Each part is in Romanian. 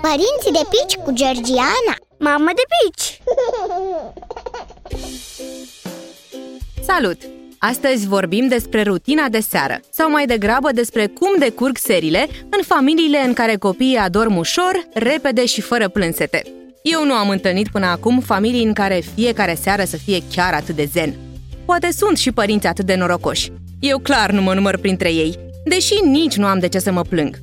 Părinții de pici cu Georgiana Mamă de pici! Salut! Astăzi vorbim despre rutina de seară, sau mai degrabă despre cum decurg serile în familiile în care copiii adorm ușor, repede și fără plânsete. Eu nu am întâlnit până acum familii în care fiecare seară să fie chiar atât de zen. Poate sunt și părinți atât de norocoși. Eu clar nu mă număr printre ei, deși nici nu am de ce să mă plâng.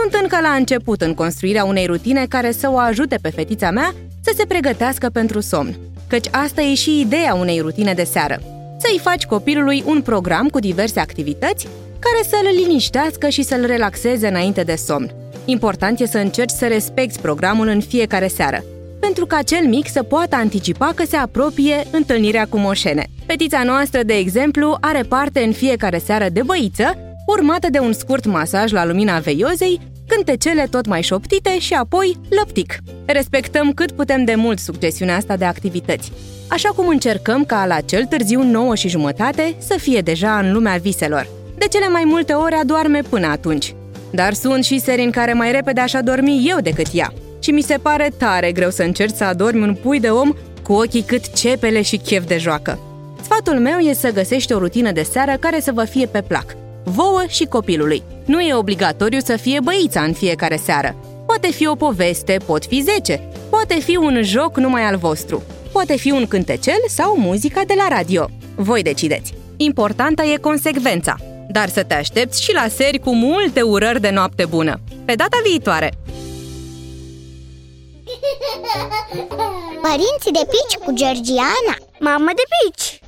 Sunt încă la început în construirea unei rutine care să o ajute pe fetița mea să se pregătească pentru somn. Căci asta e și ideea unei rutine de seară. Să-i faci copilului un program cu diverse activități care să-l liniștească și să-l relaxeze înainte de somn. Important e să încerci să respecti programul în fiecare seară, pentru ca cel mic să poată anticipa că se apropie întâlnirea cu moșene. Fetița noastră, de exemplu, are parte în fiecare seară de băiță, urmată de un scurt masaj la lumina veiozei, cântecele tot mai șoptite și apoi lăptic. Respectăm cât putem de mult succesiunea asta de activități, așa cum încercăm ca la cel târziu 9 și jumătate să fie deja în lumea viselor. De cele mai multe ori adorme până atunci. Dar sunt și seri în care mai repede aș adormi eu decât ea. Și mi se pare tare greu să încerci să adormi un pui de om cu ochii cât cepele și chef de joacă. Sfatul meu e să găsești o rutină de seară care să vă fie pe plac, vouă și copilului. Nu e obligatoriu să fie băița în fiecare seară. Poate fi o poveste, pot fi zece, poate fi un joc numai al vostru, poate fi un cântecel sau muzica de la radio. Voi decideți. Importantă e consecvența, dar să te aștepți și la seri cu multe urări de noapte bună. Pe data viitoare! Părinții de pici cu Georgiana Mamă de pici!